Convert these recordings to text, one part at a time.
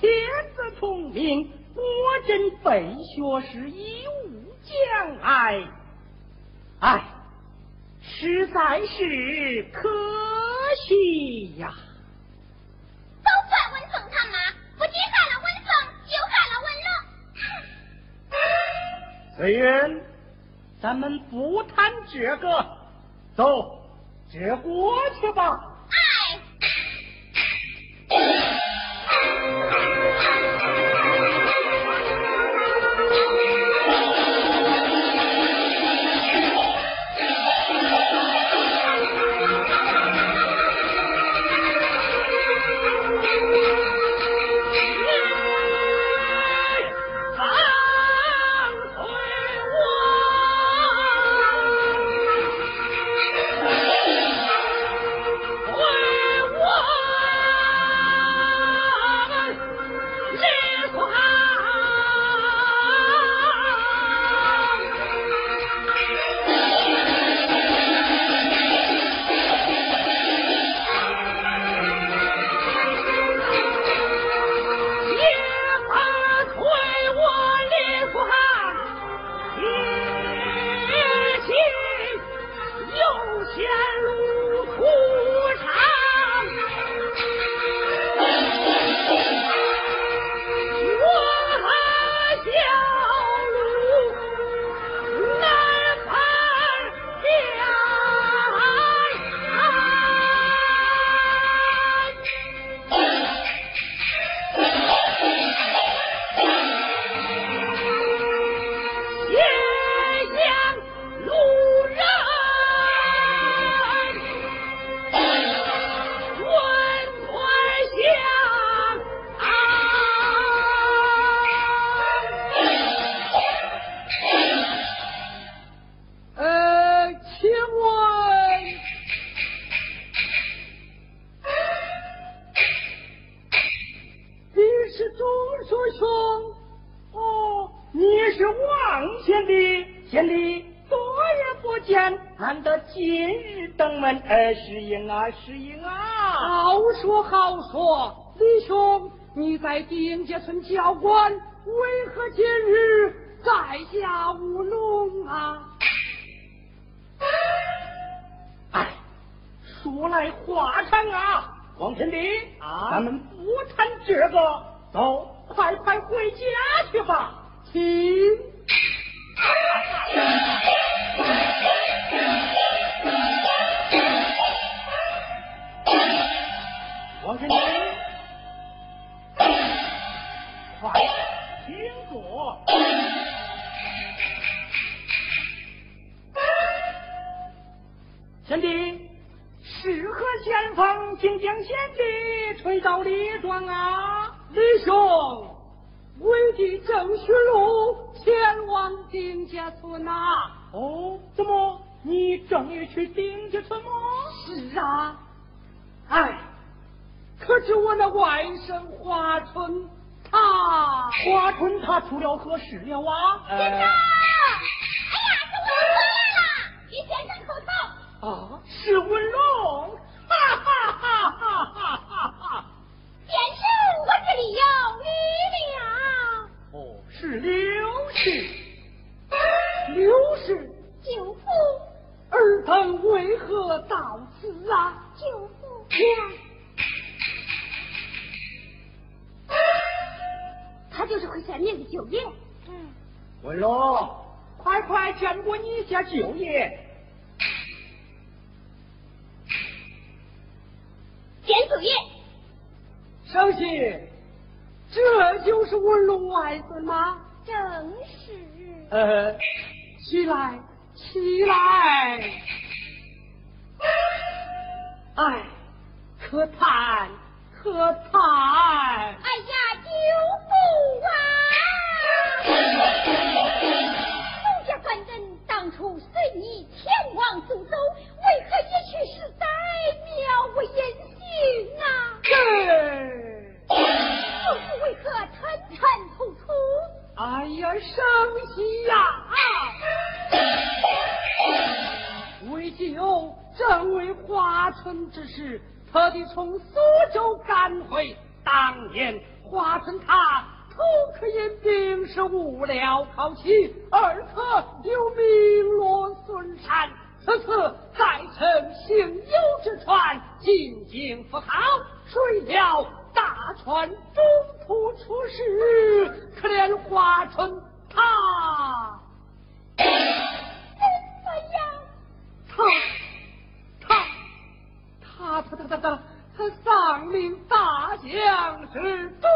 天资聪明，果真备学时一无将碍。哎，实在是可惜呀！都怪文凤他妈，不仅害了文凤，又害了文龙。随缘，咱们不谈这个，走，接过去吧。应啊，适应啊。好说好说，李兄，你在丁家村教官，为何今日在下务农啊？哎，说来话长啊，王天林啊，咱们不谈这个，走，快快回家去吧。请。王贤弟，快请坐。贤弟，是何先锋，请将贤弟推到李庄啊？李兄。为弟正寻路前往丁家村呐。哦，怎么你正欲去丁家村吗？是啊。哎，可是我那外甥华春他，华春他出了何事了啊？先生，哎呀，是文龙来了，给先生叩头。啊，是文龙，哈哈哈哈哈哈哈！先生，我这里有礼了。哦，是刘氏，刘氏舅父，尔等为何到此啊？舅父，他就是会算命的舅爷。嗯，文龙，快快见过你家舅爷。见舅爷。圣喜。这就是文龙外孙吗？正是。呃，起来，起来。哎，可叹，可叹。哎呀，舅父啊！奴家官人当初随你前往苏州，为何一去是在庙为人行啊？对。舅父为何沉沉吐吐？哎呀，生喜呀！为舅正为花村之事，特地从苏州赶回。当年华春他头可因病是无聊靠起，二可有名落孙山。此次再乘行游之船进京赴考，谁料？大船中途出事，可怜华春他怎么样？他他他他他他他他丧命大将是中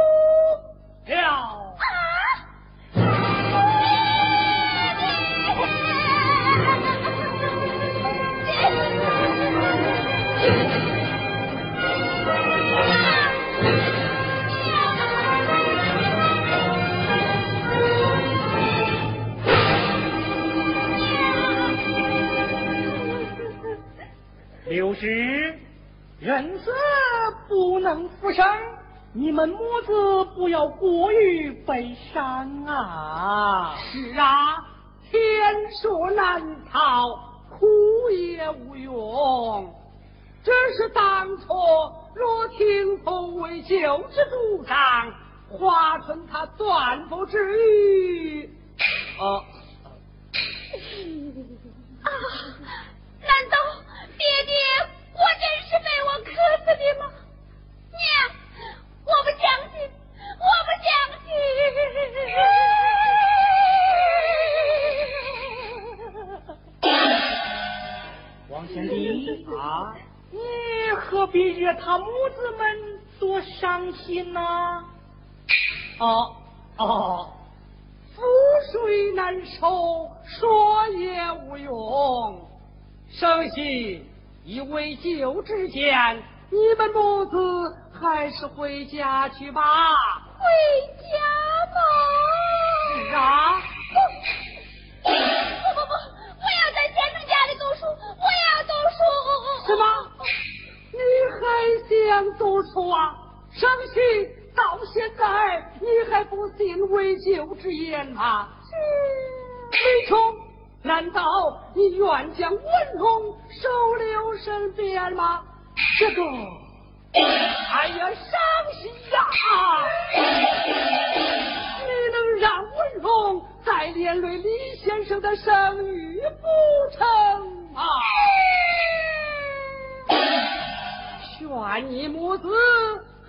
了。刘氏，人死不能复生，你们母子不要过于悲伤啊！是啊，天说难逃，苦也无用。只是当初若听从为救之主张，华春他断不至于。啊！啊！难道？爹爹，我真是被我磕死的吗？娘，我不相信，我不相信。王贤弟啊，你何必惹他母子们多伤心呢？哦哦，覆水难收，说也无用。生喜，以为救之见，你们母子还是回家去吧。回家吧？是啊。不不不，我要在先生家里读书，我要读书。什么？你还想读书啊？生喜，到现在你还不信为救之言吗？是。李冲，难道你愿将文龙收留身边吗？这个，哎呀，伤心呀！你能让文龙再连累李先生的声誉不成吗？劝你母子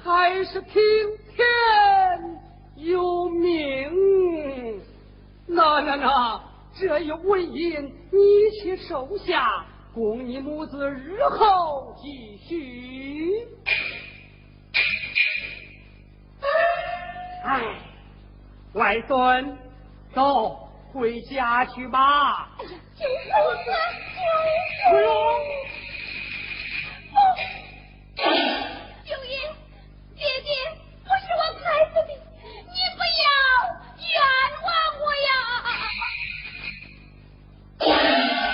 还是听天由命。那那那，这一文银你且收下，供你母子日后继续。哎，外孙，走回家去吧。救父子，救不用。九爷，爹爹，不是我害死的，你不要冤枉 Yeah.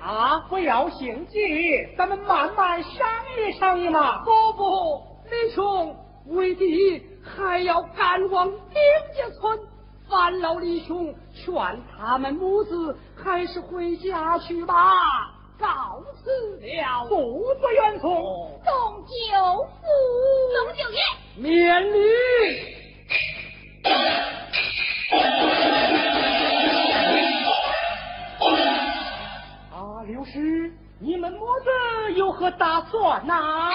啊，不要心急，咱们慢慢商议商议嘛。不不，李兄，为弟还要赶往丁家村，烦劳李兄劝他们母子还是回家去吧。告辞了，父子远从。宋九府，宋九爷，免礼。刘师，你们母子有何打算呐、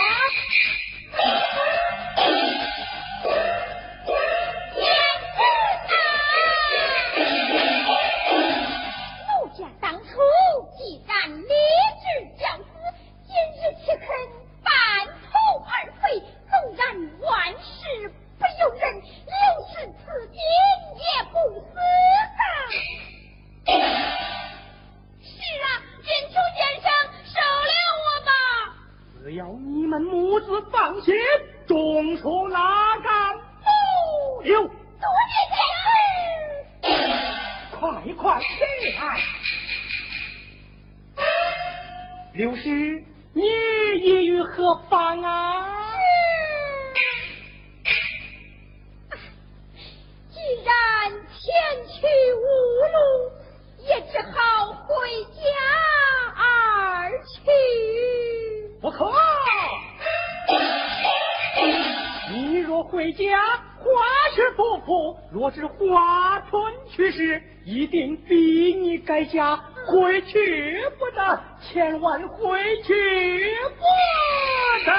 子放心，众处哪敢不留？多谢。快快起来！刘师，你意欲何方啊？既然前去无路，也只好回家而去。不可！我回家，花是婆婆若是花春去世，一定逼你改嫁，回去不得，千万回去不得。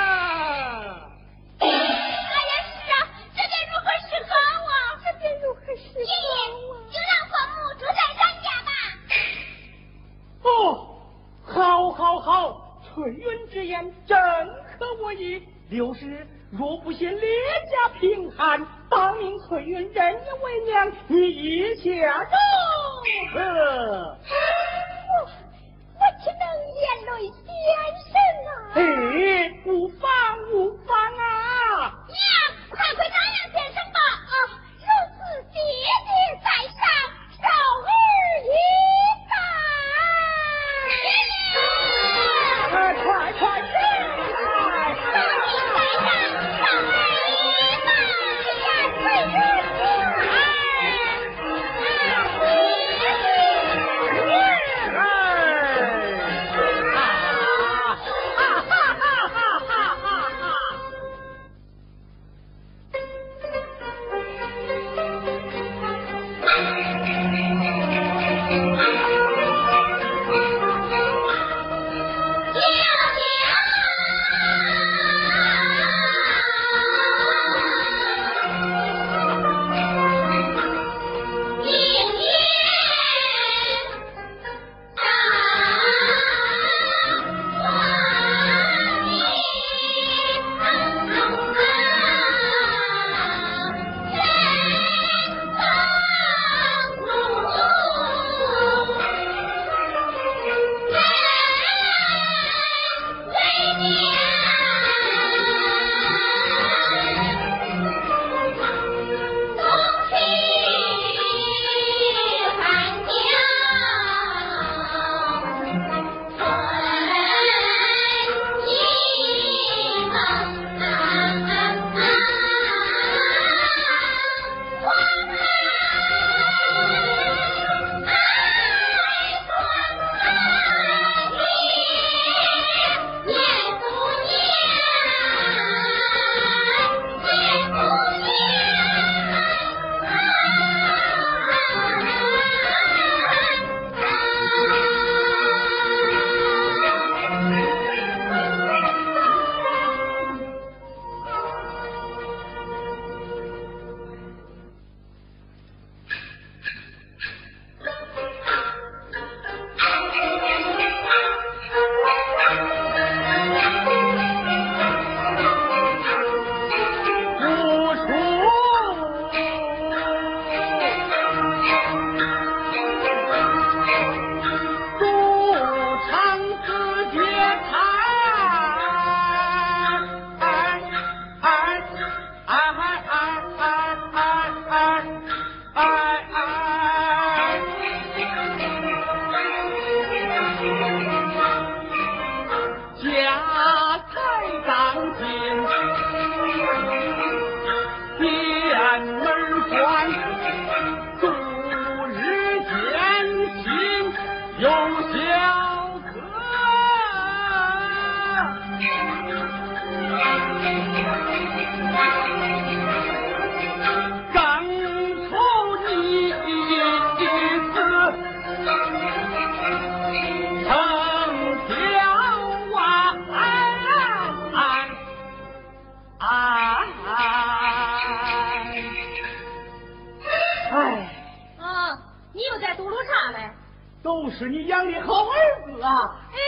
都是你养的好儿子啊！哎，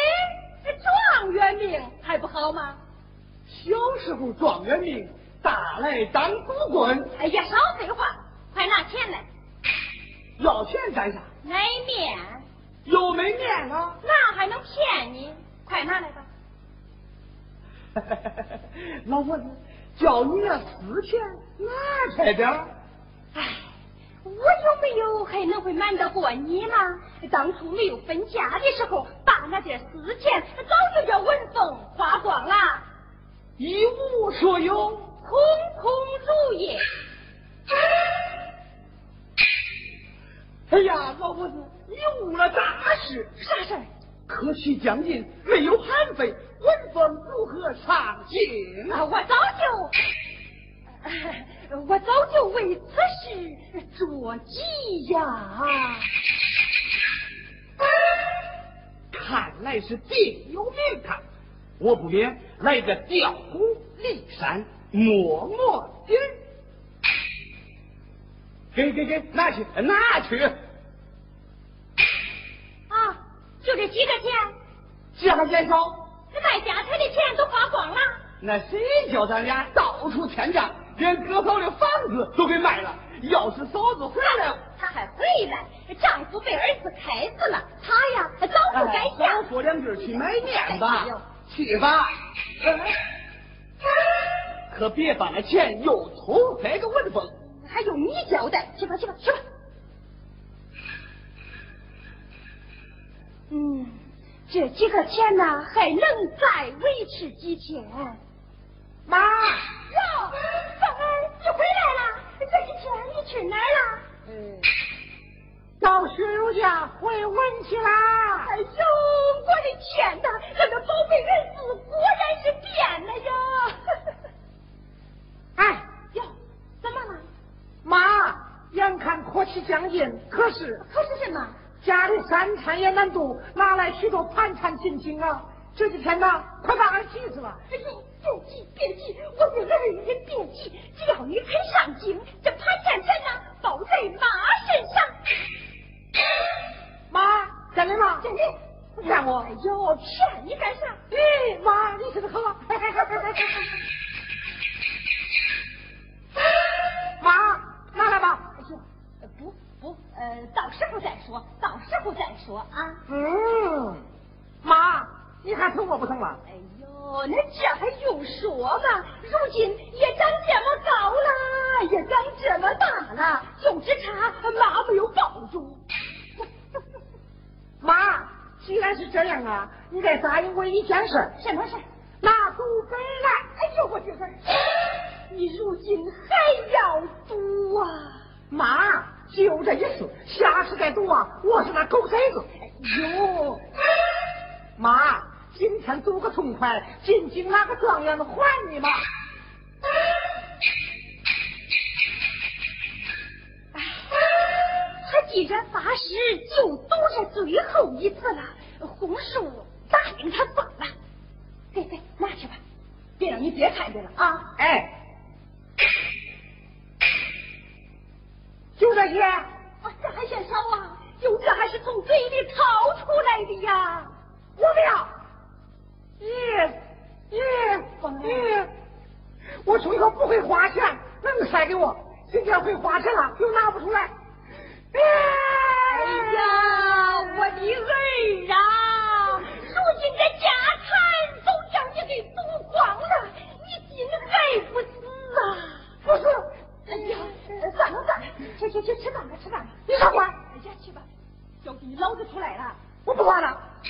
这状元命还不好吗？小时候状元命，大来当督官。哎呀，少废话，快拿钱来！要钱干啥？买面。又没面了？那还能骗你？快拿来吧！老婆子，叫你那私钱拿开点哎。我有没有还能会瞒得过你吗？当初没有分家的时候，把那点私钱早就叫文凤花光了，一无所有，空空如也。哎呀，老婆子，你误了大事！啥事儿？科举将近，没有韩非，文凤如何上京？啊，我早就。我早就为此事着急呀。看来是别有名堂，我不免来个调虎离山，摸摸底儿。给给给，拿去拿去！啊，就这几个钱，这还嫌少？那卖家财的钱都花光了。那谁叫咱俩到处欠账，连哥嫂的房子都给卖了？要是嫂子回来，她还回来，丈夫被儿子开死了，她呀早不该想。少说两句，去买面吧，去吧。可别把那钱又偷塞给文风。还用你交代？去吧去吧去吧。嗯，这几个钱呢，还能再维持几天？妈，去哪儿了？嗯，到薛如家回文去啦。哎呦，我的天哪，这个宝贝儿子果然是变了呀！哎，哟，怎么了？妈，眼看科期将近，可是可是什么？家里三餐也难度，哪来许多盘缠进京啊？这几天呢，快把俺急死了。哎呦，别急别急，我的儿也别急，只要你肯上京，这盘缠钱呢，包在妈身上。妈，真的吗？真的。骗我？哎呦，骗你干啥？哎，妈，你说的好。妈。拿来吧，行，不不，呃，到时候再说，到时候再说啊。嗯，妈，你还疼我不疼了？哎呦，那这还用说吗？如今也长这么高了，也长这么大了，就只差妈没有抱住。妈，既然是这样啊，你再答应我一件事。什么事？拿赌本来。哎呦，我的个！你如今还要赌啊？妈，就这一次，下次再赌啊，我是那狗崽子。哎呦，妈，今天赌个痛快，进京拿个状元还你嘛。哎，他既然发誓，就赌这最后一次了。红树答应他走了，对对拿去吧，别让你爹看见了啊！哎。给我？今天会花钱了，又拿不出来。哎呀，我的儿啊！如今这家产都让你给赌光了，你心还不死啊？不是。哎呀，算了算了，去去去吃饭吧，吃饭吧。你上管，哎呀，去吧，要给你老子出来了，我不管了。哎，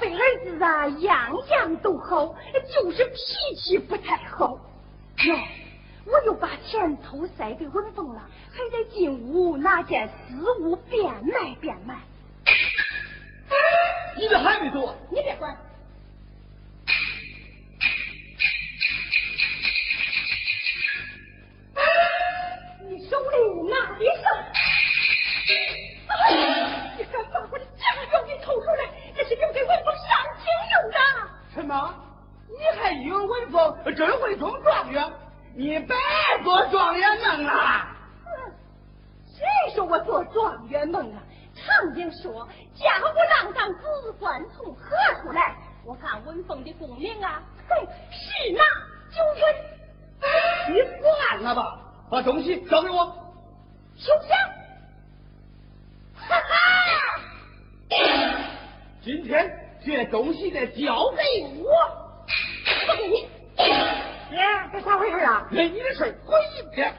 那个宝贝儿子啊，样样都好，就是脾气不太好。哟，我又把钱偷塞给文凤了，还得进屋拿件私物变卖变卖。你这还没走？你别管。你白做状元梦了！谁说我做状元梦了？曾经说，家无浪荡子，官从何处来？我看文凤的功名啊，哼，十拿九稳。你算了吧，把东西交给我。休想！哈哈！今天这东西得交给我。没你的事，滚一边！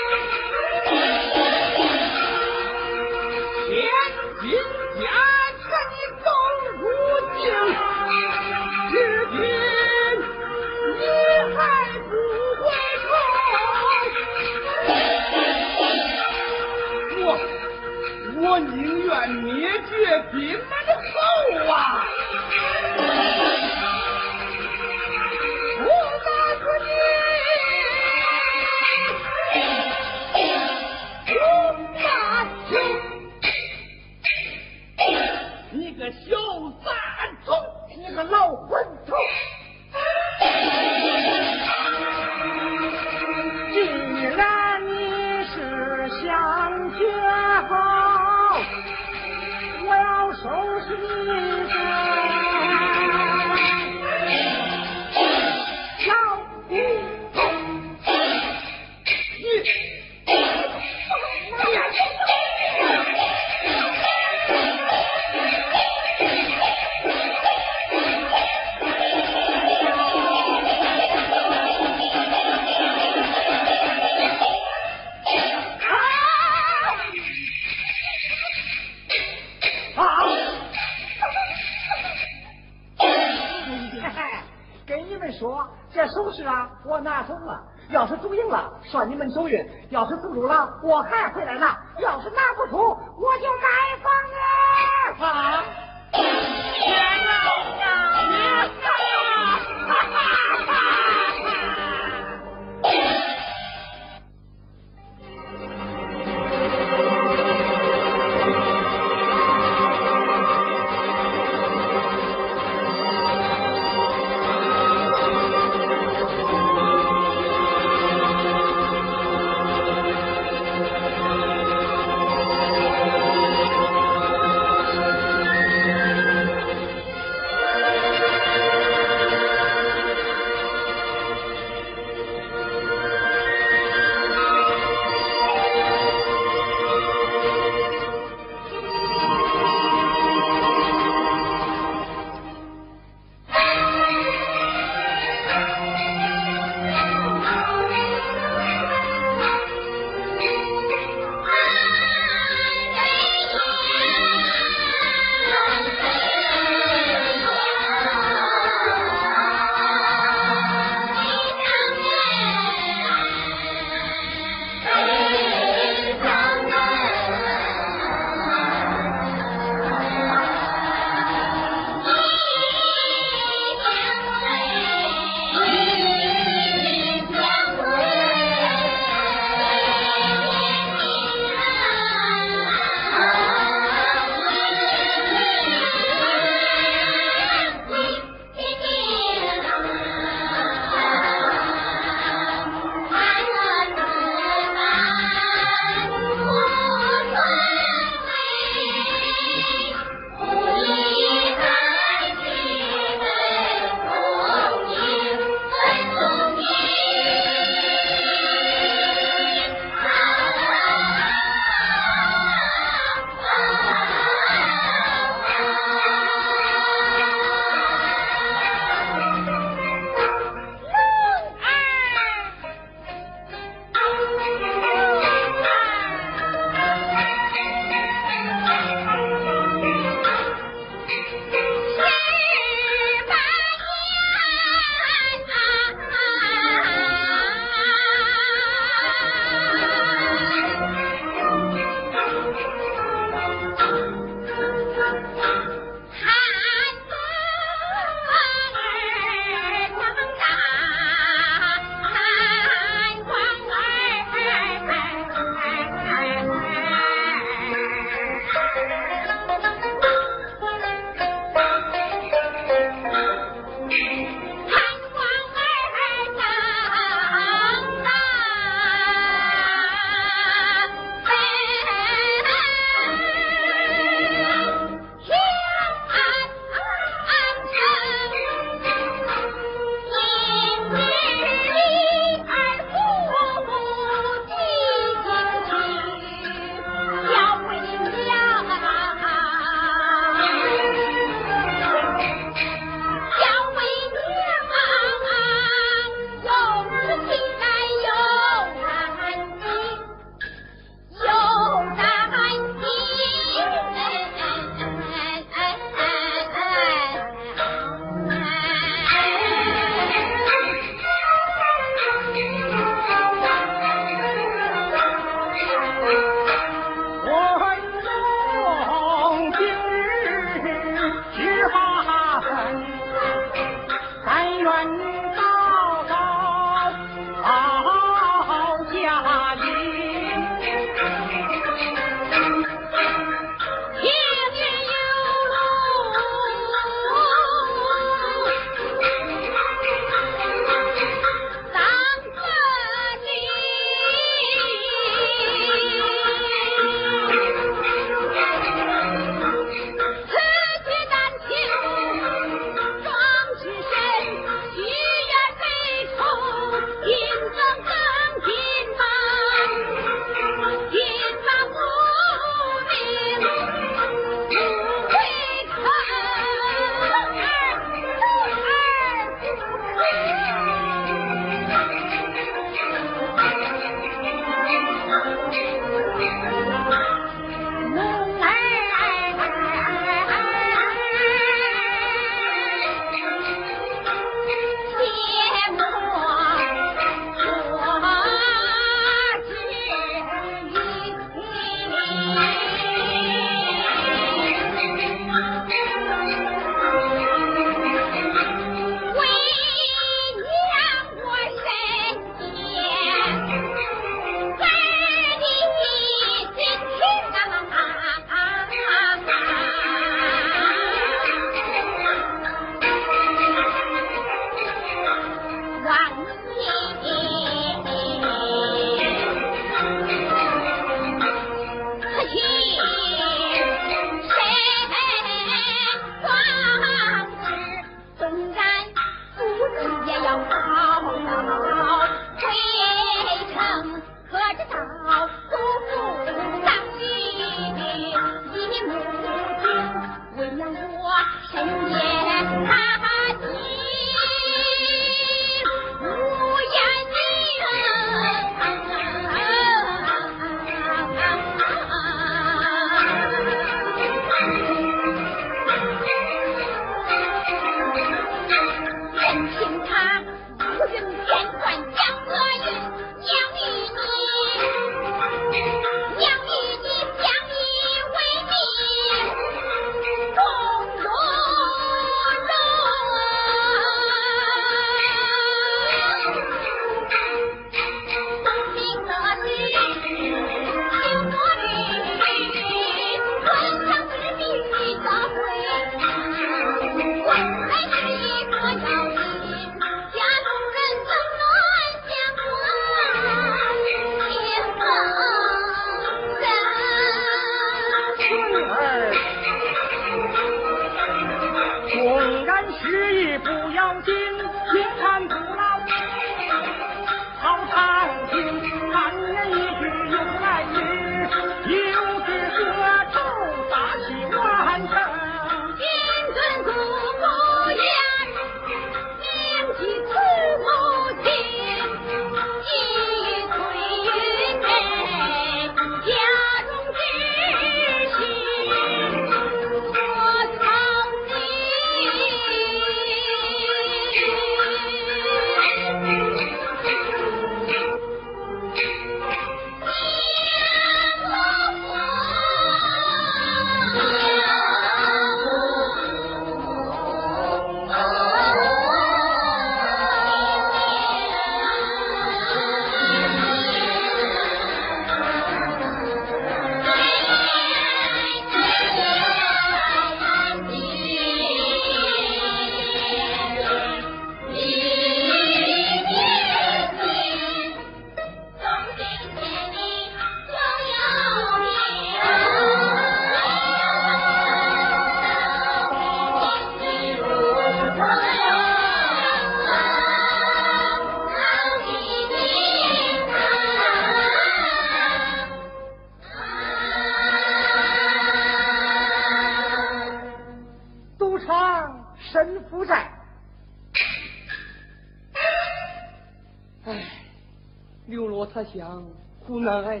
他想苦难哎，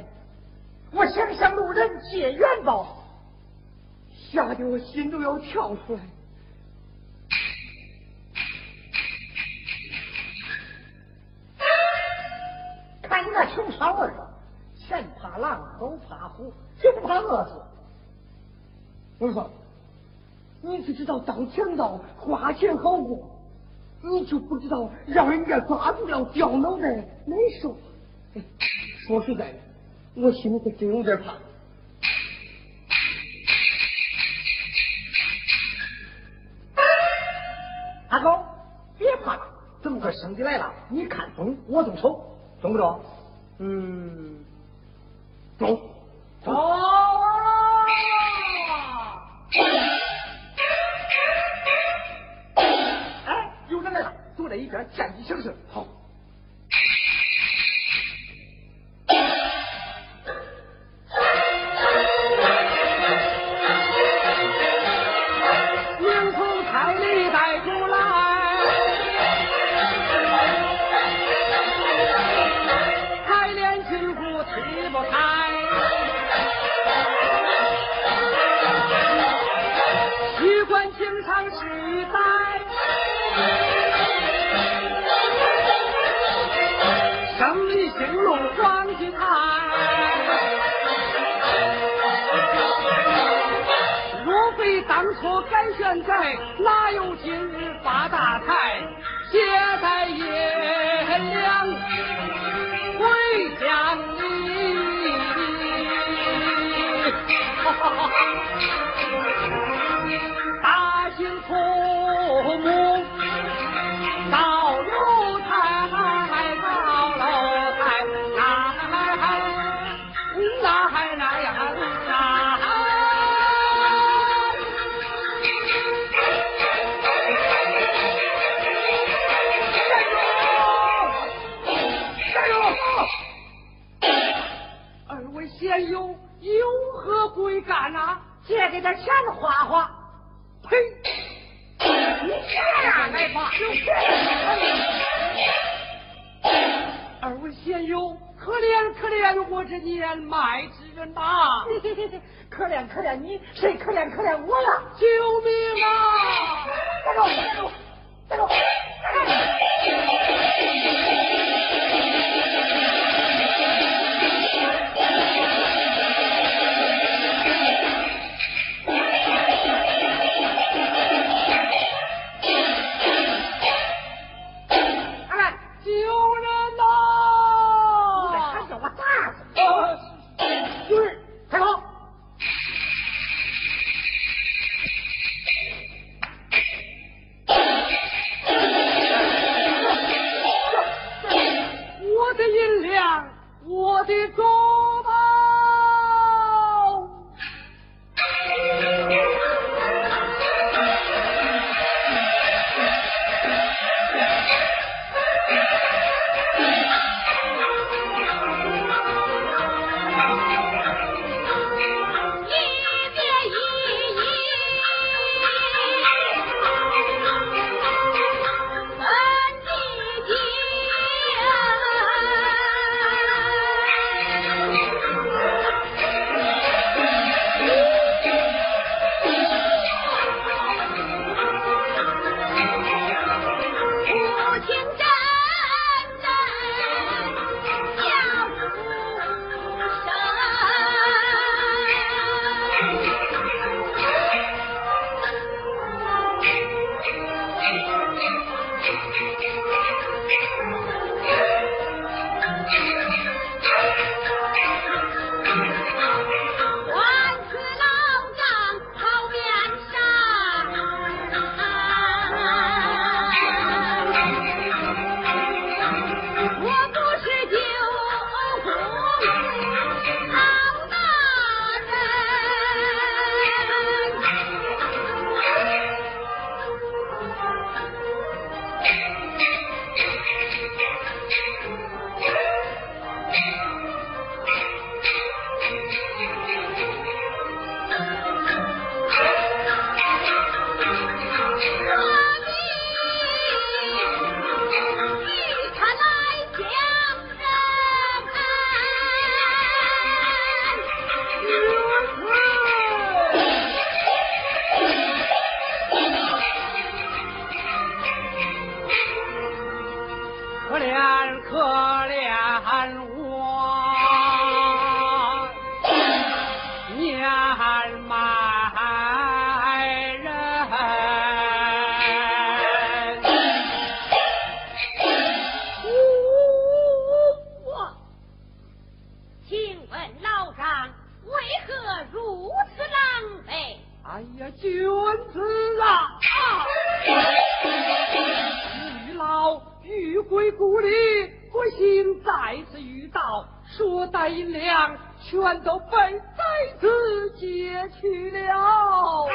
我想向路人借元宝，吓得我心都要跳出来。看你那穷小儿子，前怕狼，后怕虎，就不怕饿死。我说，你只知道当强盗，花钱好过，你就不知道让人家抓住了掉脑袋难受。说实在的，我心里可真有点怕。阿高，别怕了，等会升级来了，你看中我动手，中不中？嗯，中，中。哎，有人来了，躲在一边，见机行事。好。错，该现在，哪有今日发大财？谢在爷娘回乡里，有有何贵干呐？借给他钱花花。呸！你下来吧。二位贤友，可怜可怜我这年迈之人呐！可怜可怜你，谁可怜可怜我了？救命啊！站住！站住！站住！大银两全都被贼子劫去了。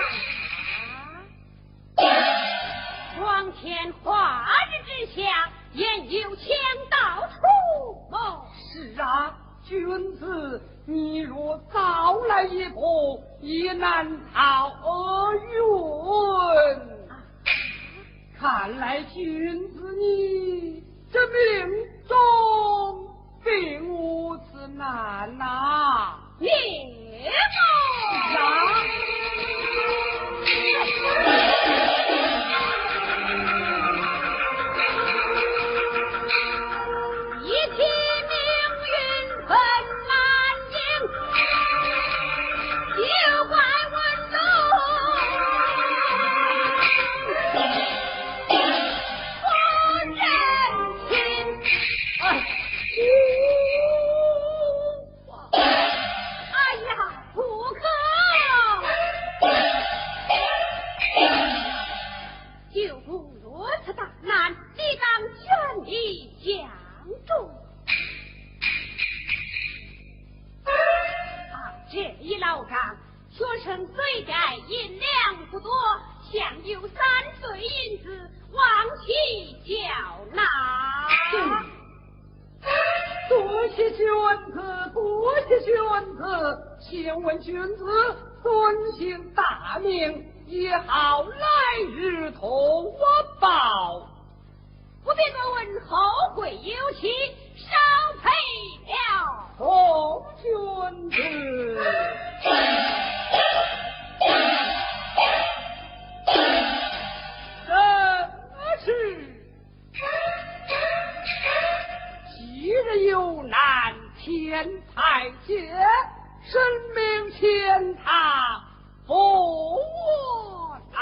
光天化日之下，也有枪道出。是啊，君子，你若早来一步，也难逃厄运。看来，君子你这命中。并无此难呐你不拿请问君子尊姓大名，也好来日同我报。不必多问，后会有期，少陪了。红君子，真是，今日有难，天在劫。身命天他不在，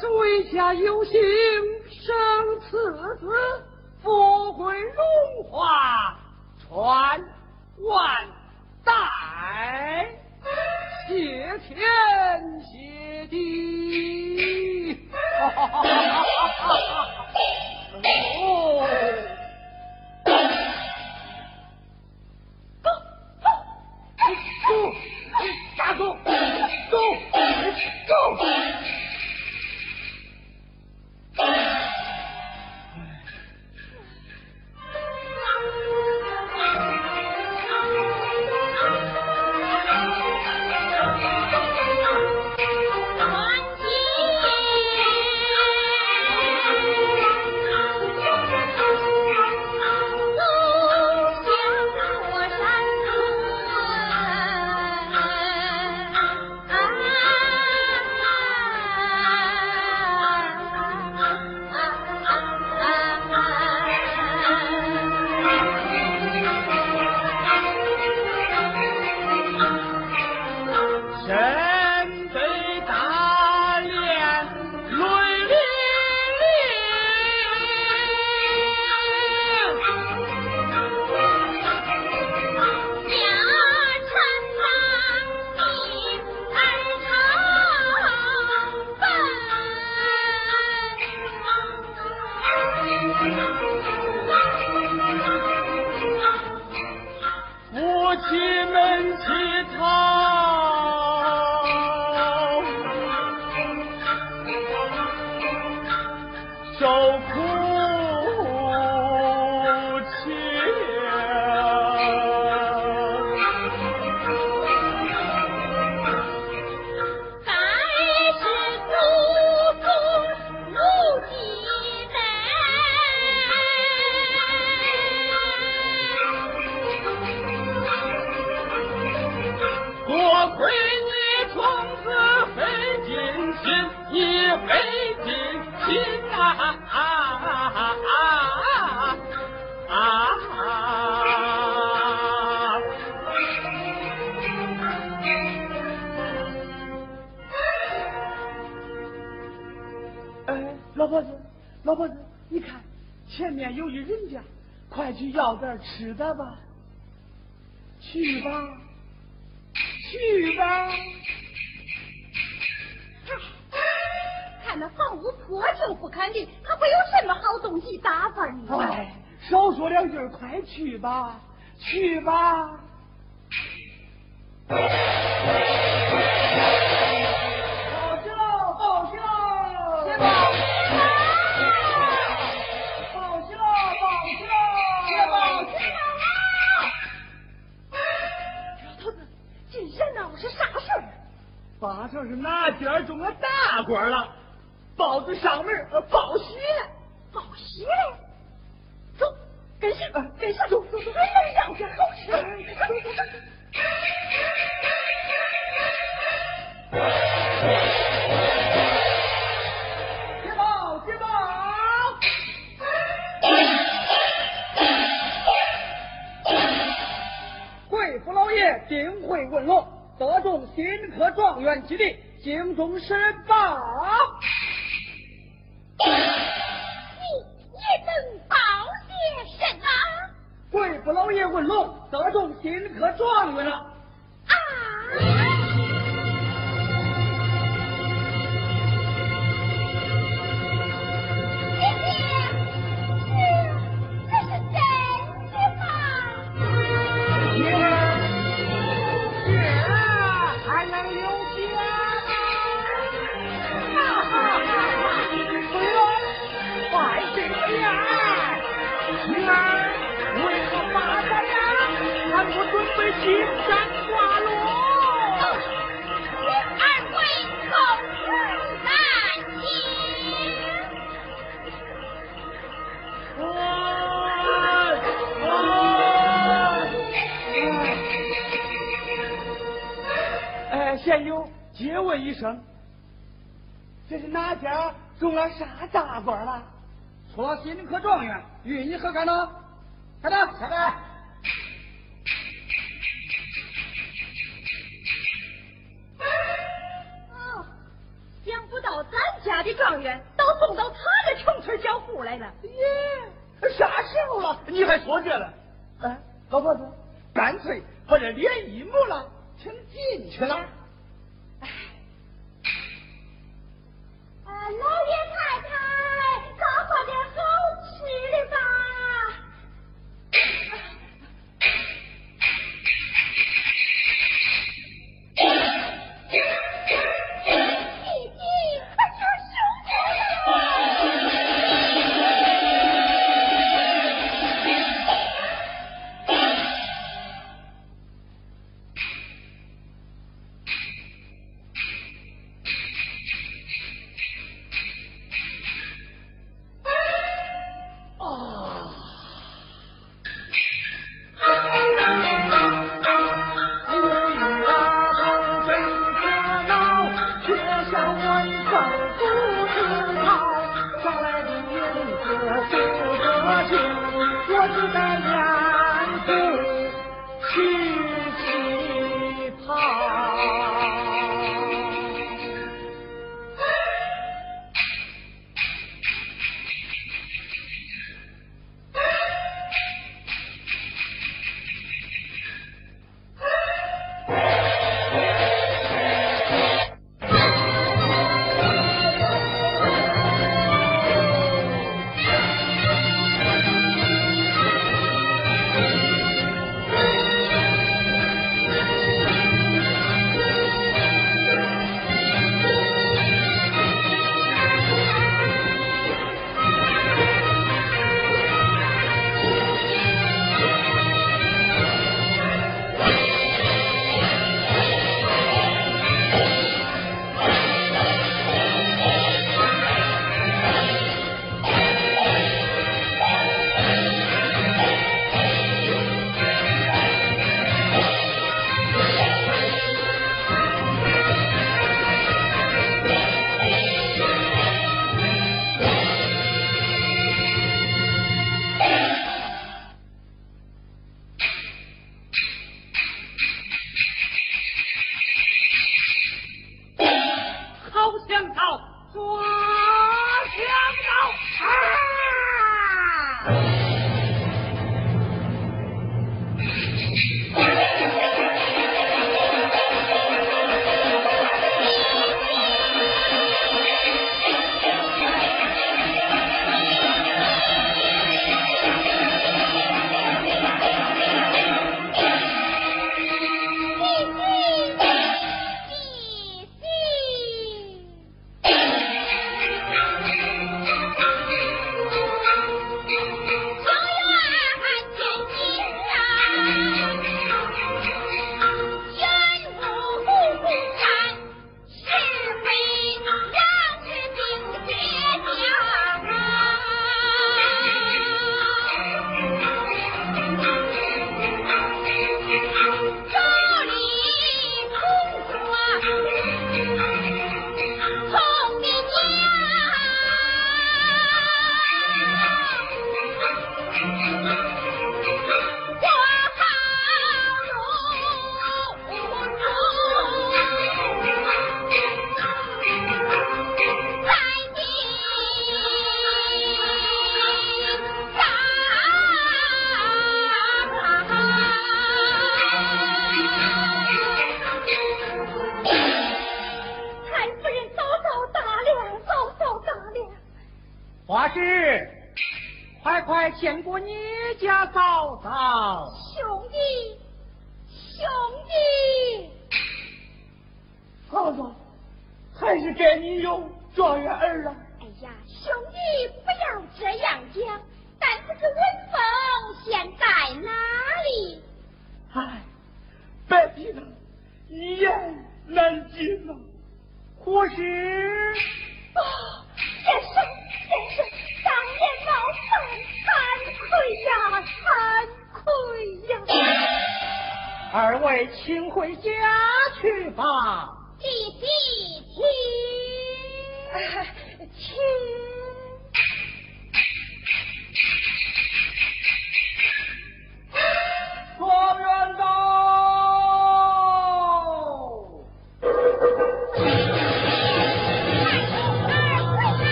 水家有幸生此子，富贵荣华传万代，谢天谢地。走打走走走。中了啥大官了？出了新科状元，与你何干呢？快点，下来！哦，想不到咱家的状元都送到他的城村小户来了。耶，啥时候了？你还说这了？哎，老婆子，干脆把这脸一抹了，请进去了。哎，老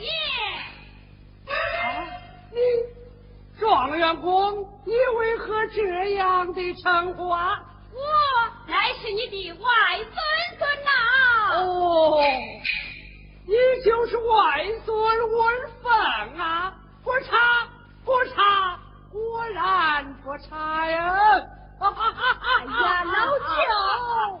爷。啊，你状元公，你为何这样的称呼啊？我乃是你的外孙孙呐。哦，你就是外孙文凤啊？不差，不差，果然不差呀、啊！哎呀，老九。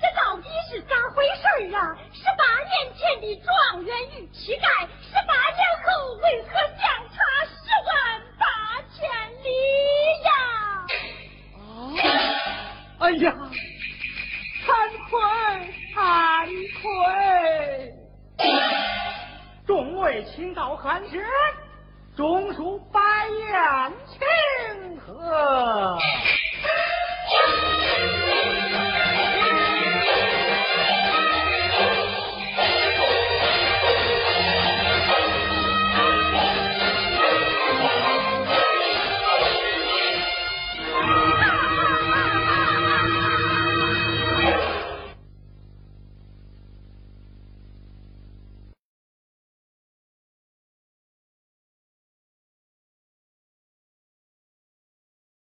这到底是咋回事啊？十八年前的状元与乞丐，十八年后为何相差十万八千里呀？啊，哎呀，惭愧惭愧。众位请到寒舍，中书百宴庆贺。